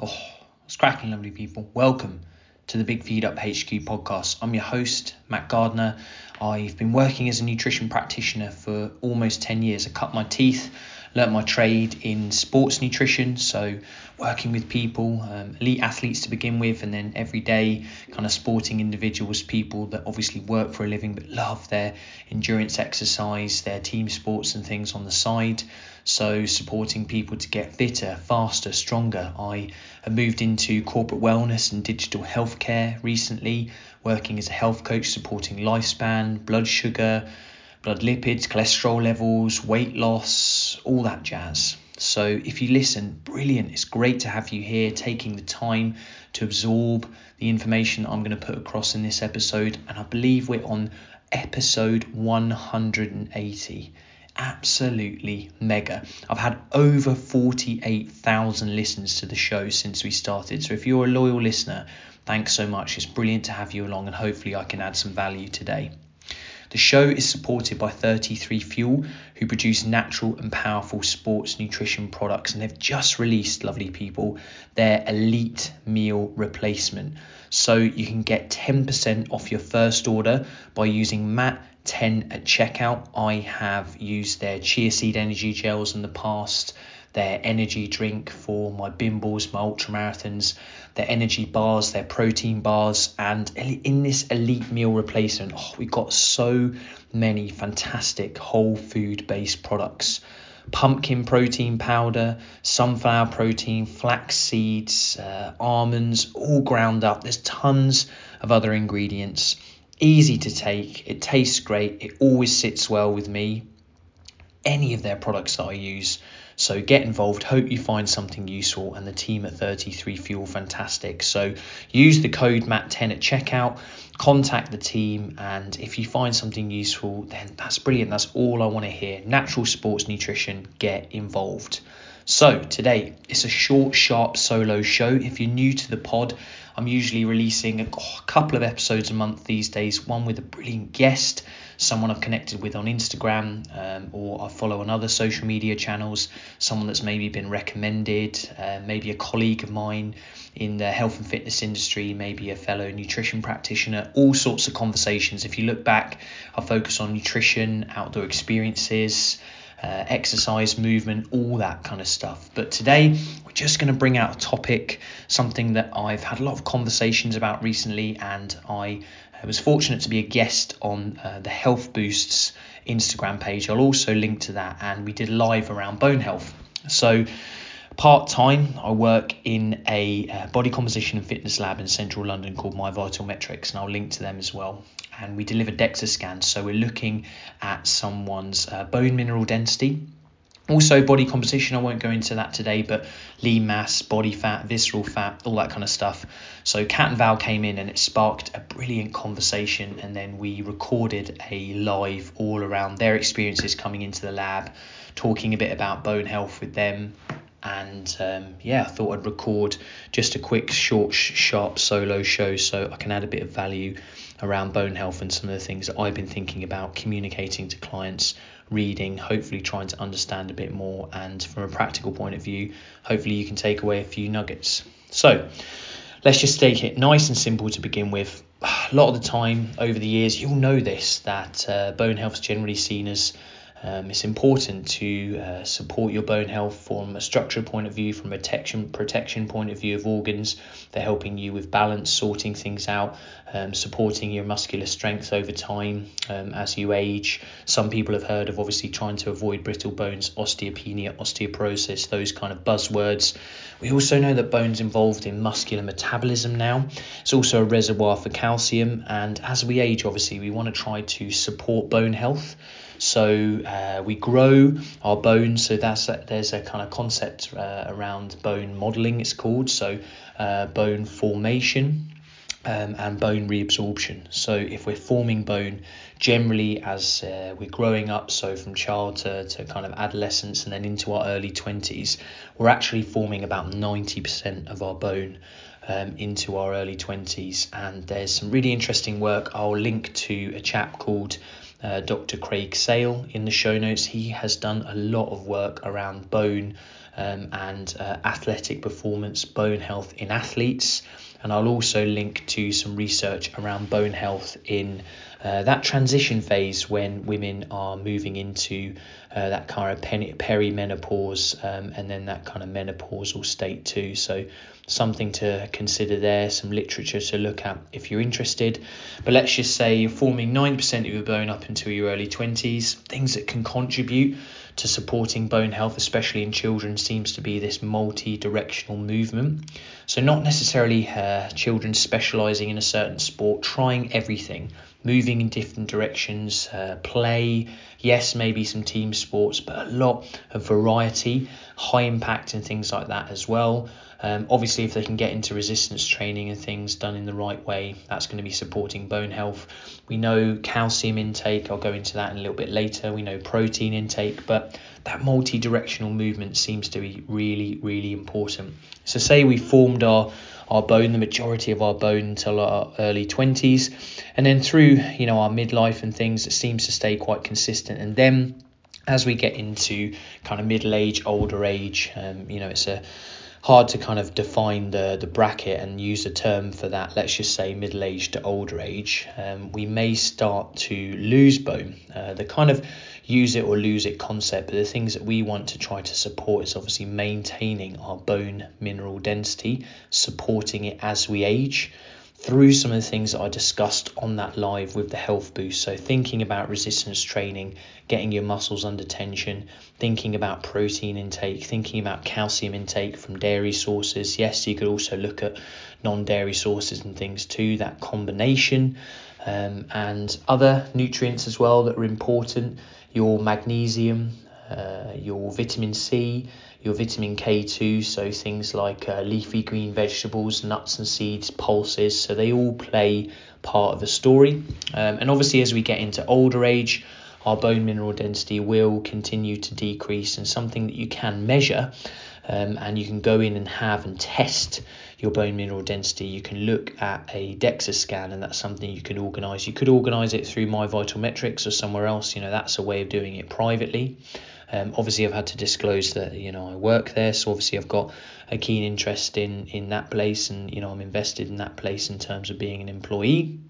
Oh, it's cracking, lovely people. Welcome to the Big Feed Up HQ podcast. I'm your host, Matt Gardner. I've been working as a nutrition practitioner for almost 10 years. I cut my teeth learnt my trade in sports nutrition, so working with people, um, elite athletes to begin with, and then everyday kind of sporting individuals, people that obviously work for a living but love their endurance exercise, their team sports and things on the side. So supporting people to get fitter, faster, stronger. I have moved into corporate wellness and digital healthcare recently, working as a health coach, supporting lifespan, blood sugar blood lipids, cholesterol levels, weight loss, all that jazz. So if you listen, brilliant. It's great to have you here taking the time to absorb the information I'm going to put across in this episode. And I believe we're on episode 180. Absolutely mega. I've had over 48,000 listens to the show since we started. So if you're a loyal listener, thanks so much. It's brilliant to have you along, and hopefully, I can add some value today. The show is supported by 33 Fuel, who produce natural and powerful sports nutrition products, and they've just released, lovely people, their elite meal replacement. So you can get 10% off your first order by using Matt 10 at checkout. I have used their chia seed energy gels in the past their energy drink for my Bimbles, my ultra marathons, their energy bars, their protein bars, and in this elite meal replacement, oh, we've got so many fantastic whole food based products. Pumpkin protein powder, sunflower protein, flax seeds, uh, almonds, all ground up. There's tons of other ingredients. Easy to take, it tastes great, it always sits well with me. Any of their products that I use so get involved. Hope you find something useful, and the team at 33 Fuel fantastic. So use the code MAT10 at checkout. Contact the team, and if you find something useful, then that's brilliant. That's all I want to hear. Natural sports nutrition. Get involved. So today it's a short, sharp solo show. If you're new to the pod, I'm usually releasing a, couple of episodes a month these days. One with a brilliant guest someone I've connected with on Instagram um, or I follow on other social media channels, someone that's maybe been recommended, uh, maybe a colleague of mine in the health and fitness industry, maybe a fellow nutrition practitioner, all sorts of conversations. If you look back, I focus on nutrition, outdoor experiences. Uh, exercise, movement, all that kind of stuff. But today, we're just going to bring out a topic, something that I've had a lot of conversations about recently, and I I was fortunate to be a guest on uh, the Health Boosts Instagram page. I'll also link to that, and we did live around bone health. So, part time, I work in a uh, body composition and fitness lab in central London called My Vital Metrics, and I'll link to them as well. And we deliver DEXA scans, so we're looking at someone's uh, bone mineral density also, body composition, I won't go into that today, but lean mass, body fat, visceral fat, all that kind of stuff. So, Cat and Val came in and it sparked a brilliant conversation, and then we recorded a live all around their experiences coming into the lab, talking a bit about bone health with them. And um, yeah, I thought I'd record just a quick, short, sharp solo show so I can add a bit of value around bone health and some of the things that I've been thinking about communicating to clients reading, hopefully trying to understand a bit more, and from a practical point of view, hopefully you can take away a few nuggets. So, let's just take it nice and simple to begin with. A lot of the time over the years, you'll know this that uh, bone health is generally seen as um, it's important to uh, support your bone health from a structural point of view, from a protection protection point of view of organs. They're helping you with balance, sorting things out, um, supporting your muscular strength over time um, as you age. Some people have heard of obviously trying to avoid brittle bones, osteopenia, osteoporosis, those kind of buzzwords. We also know that bone's involved in muscular metabolism now. It's also a reservoir for calcium, and as we age, obviously, we want to try to support bone health. So uh, we grow our bones. So that's a, there's a kind of concept uh, around bone modeling. It's called so uh, bone formation. Um, and bone reabsorption. So, if we're forming bone generally as uh, we're growing up, so from child to, to kind of adolescence and then into our early 20s, we're actually forming about 90% of our bone um, into our early 20s. And there's some really interesting work. I'll link to a chap called uh, Dr. Craig Sale in the show notes. He has done a lot of work around bone um, and uh, athletic performance, bone health in athletes. And I'll also link to some research around bone health in uh, that transition phase when women are moving into uh, that kind of perimenopause um, and then that kind of menopausal state too. So something to consider there, some literature to look at if you're interested. But let's just say you're forming 9% of your bone up until your early 20s, things that can contribute to supporting bone health, especially in children, seems to be this multi directional movement. So, not necessarily uh, children specializing in a certain sport, trying everything, moving in different directions, uh, play, yes, maybe some team sports, but a lot of variety, high impact, and things like that as well. Um, obviously, if they can get into resistance training and things done in the right way, that's going to be supporting bone health. We know calcium intake, I'll go into that in a little bit later. We know protein intake, but that multi directional movement seems to be really, really important. So, say we formed our our bone, the majority of our bone until our early 20s, and then through you know our midlife and things, it seems to stay quite consistent. And then as we get into kind of middle age, older age, um, you know, it's a hard to kind of define the, the bracket and use a term for that, let's just say middle age to older age, um, we may start to lose bone. Uh, the kind of use it or lose it concept, but the things that we want to try to support is obviously maintaining our bone mineral density, supporting it as we age through some of the things that I discussed on that live with the health boost. So, thinking about resistance training, getting your muscles under tension, thinking about protein intake, thinking about calcium intake from dairy sources. Yes, you could also look at non dairy sources and things too, that combination, um, and other nutrients as well that are important. Your magnesium, uh, your vitamin C, your vitamin K2, so things like uh, leafy green vegetables, nuts and seeds, pulses, so they all play part of the story. Um, and obviously, as we get into older age, our bone mineral density will continue to decrease, and something that you can measure. Um, and you can go in and have and test your bone mineral density. You can look at a DEXA scan, and that's something you can organise. You could organise it through My Vital Metrics or somewhere else. You know, that's a way of doing it privately. Um, obviously, I've had to disclose that you know I work there, so obviously I've got a keen interest in in that place, and you know I'm invested in that place in terms of being an employee.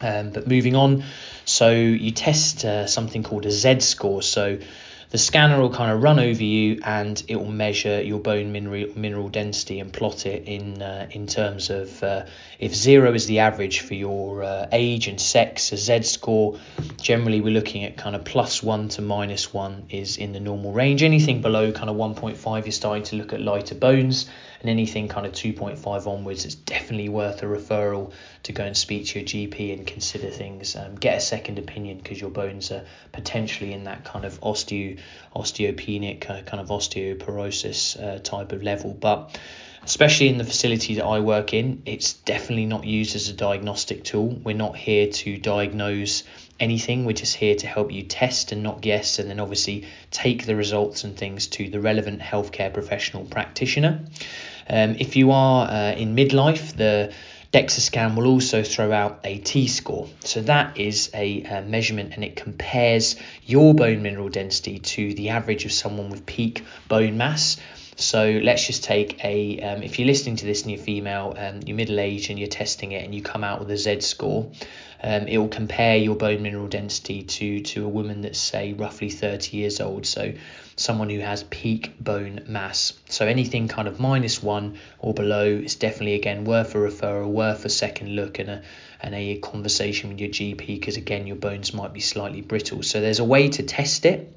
Um, but moving on, so you test uh, something called a Z score. So the scanner will kind of run over you and it will measure your bone mineral mineral density and plot it in uh, in terms of uh, if zero is the average for your uh, age and sex a z score generally we're looking at kind of plus one to minus one is in the normal range. Anything below kind of 1.5 you're starting to look at lighter bones and anything kind of 2.5 onwards it's definitely worth a referral to go and speak to your gp and consider things um, get a second opinion because your bones are potentially in that kind of osteo osteopenic uh, kind of osteoporosis uh, type of level. But especially in the facility that I work in, it's definitely not used as a diagnostic tool. We're not here to diagnose anything. We're just here to help you test and not guess, and then obviously take the results and things to the relevant healthcare professional practitioner. Um, if you are uh, in midlife, the DEXA scan will also throw out a T score. So that is a, a, measurement and it compares your bone mineral density to the average of someone with peak bone mass. So let's just take a, um, if you're listening to this and you're female, um, you're middle aged and you're testing it and you come out with a Z score, um, it will compare your bone mineral density to, to a woman that's say roughly 30 years old. So someone who has peak bone mass. So anything kind of minus one or below is definitely again worth a referral, worth a second look and a and a conversation with your GP because again your bones might be slightly brittle. So there's a way to test it.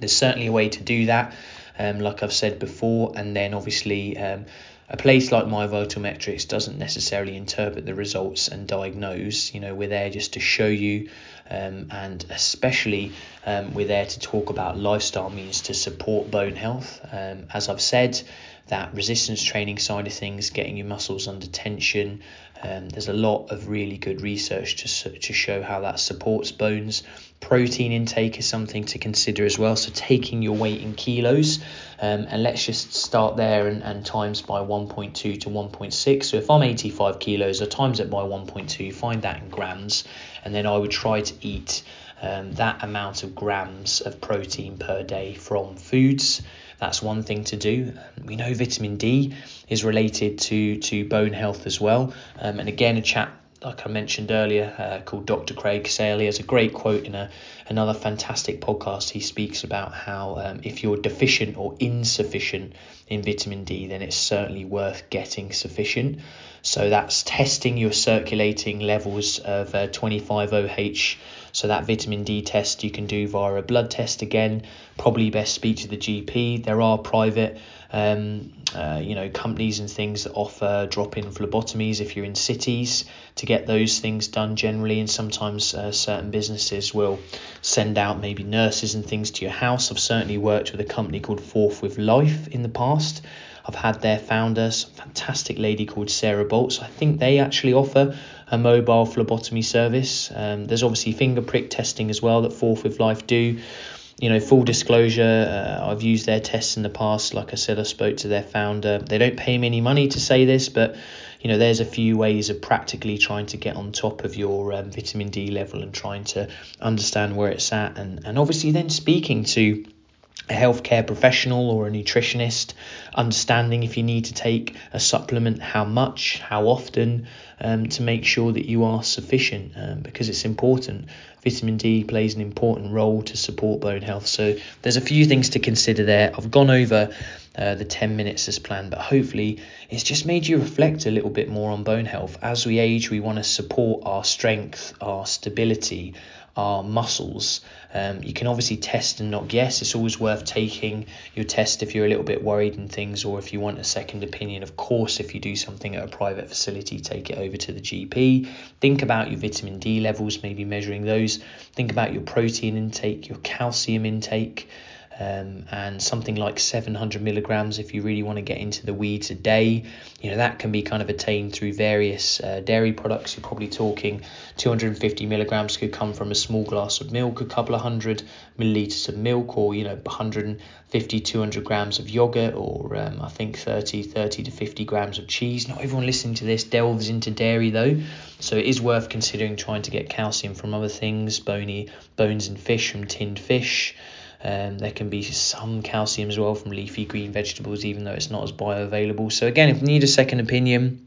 There's certainly a way to do that, um, like I've said before, and then obviously. Um, a place like My Vital Metrics doesn't necessarily interpret the results and diagnose. You know, we're there just to show you, um, and especially um, we're there to talk about lifestyle means to support bone health. Um, as I've said, that resistance training side of things, getting your muscles under tension. Um, there's a lot of really good research to, to show how that supports bones. Protein intake is something to consider as well. So, taking your weight in kilos, um, and let's just start there and, and times by 1.2 to 1.6. So, if I'm 85 kilos, I times it by 1.2, find that in grams, and then I would try to eat um, that amount of grams of protein per day from foods. That's one thing to do. We know vitamin D is related to, to bone health as well. Um, and again, a chap like I mentioned earlier, uh, called Dr. Craig Sale. Has a great quote in a, another fantastic podcast. He speaks about how um, if you're deficient or insufficient in vitamin D, then it's certainly worth getting sufficient. So that's testing your circulating levels of uh, 25OH. So that vitamin D test you can do via a blood test again. Probably best speak to the GP. There are private um, uh, you know, companies and things that offer drop-in phlebotomies if you're in cities to get those things done generally. And sometimes uh, certain businesses will send out maybe nurses and things to your house. I've certainly worked with a company called Forth with Life in the past. I've had their founder, some fantastic lady called Sarah Bolts. I think they actually offer a mobile phlebotomy service. Um, there's obviously finger prick testing as well that Forth with Life do you know, full disclosure, uh, I've used their tests in the past. Like I said, I spoke to their founder. They don't pay me any money to say this, but you know, there's a few ways of practically trying to get on top of your um, vitamin D level and trying to understand where it's at, and and obviously then speaking to a healthcare professional or a nutritionist, understanding if you need to take a supplement, how much, how often, um, to make sure that you are sufficient um, because it's important. Vitamin D plays an important role to support bone health. So there's a few things to consider there. I've gone over uh, the 10 minutes as planned, but hopefully it's just made you reflect a little bit more on bone health. As we age, we want to support our strength, our stability, our muscles. Um, you can obviously test and not guess. It's always worth taking your test if you're a little bit worried and things, or if you want a second opinion. Of course, if you do something at a private facility, take it over to the GP. Think about your vitamin D levels, maybe measuring those. Think about your protein intake, your calcium intake um, and something like 700 milligrams if you really want to get into the weeds a day. You know that can be kind of attained through various uh, dairy products. You're probably talking 250 milligrams could come from a small glass of milk, a couple of hundred milliliters of milk, or you know 150 200 grams of yogurt, or um, I think 30 30 to 50 grams of cheese. Not everyone listening to this delves into dairy though, so it is worth considering trying to get calcium from other things, bony bones and fish from tinned fish. Um, there can be some calcium as well from leafy green vegetables, even though it's not as bioavailable. So again, if you need a second opinion,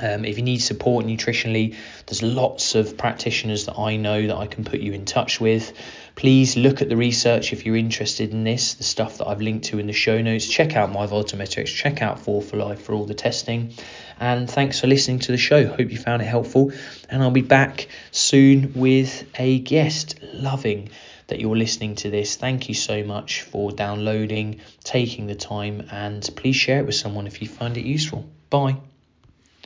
um, if you need support nutritionally, there's lots of practitioners that I know that I can put you in touch with. Please look at the research if you're interested in this, the stuff that I've linked to in the show notes. Check out My Vital Metrics, check out Forth with Life for all the testing. And thanks for listening to the show. Hope you found it helpful. And I'll be back soon with a guest. Loving that you're listening to this. Thank you so much for downloading, taking the time, and please share it with someone if you find it useful. Bye.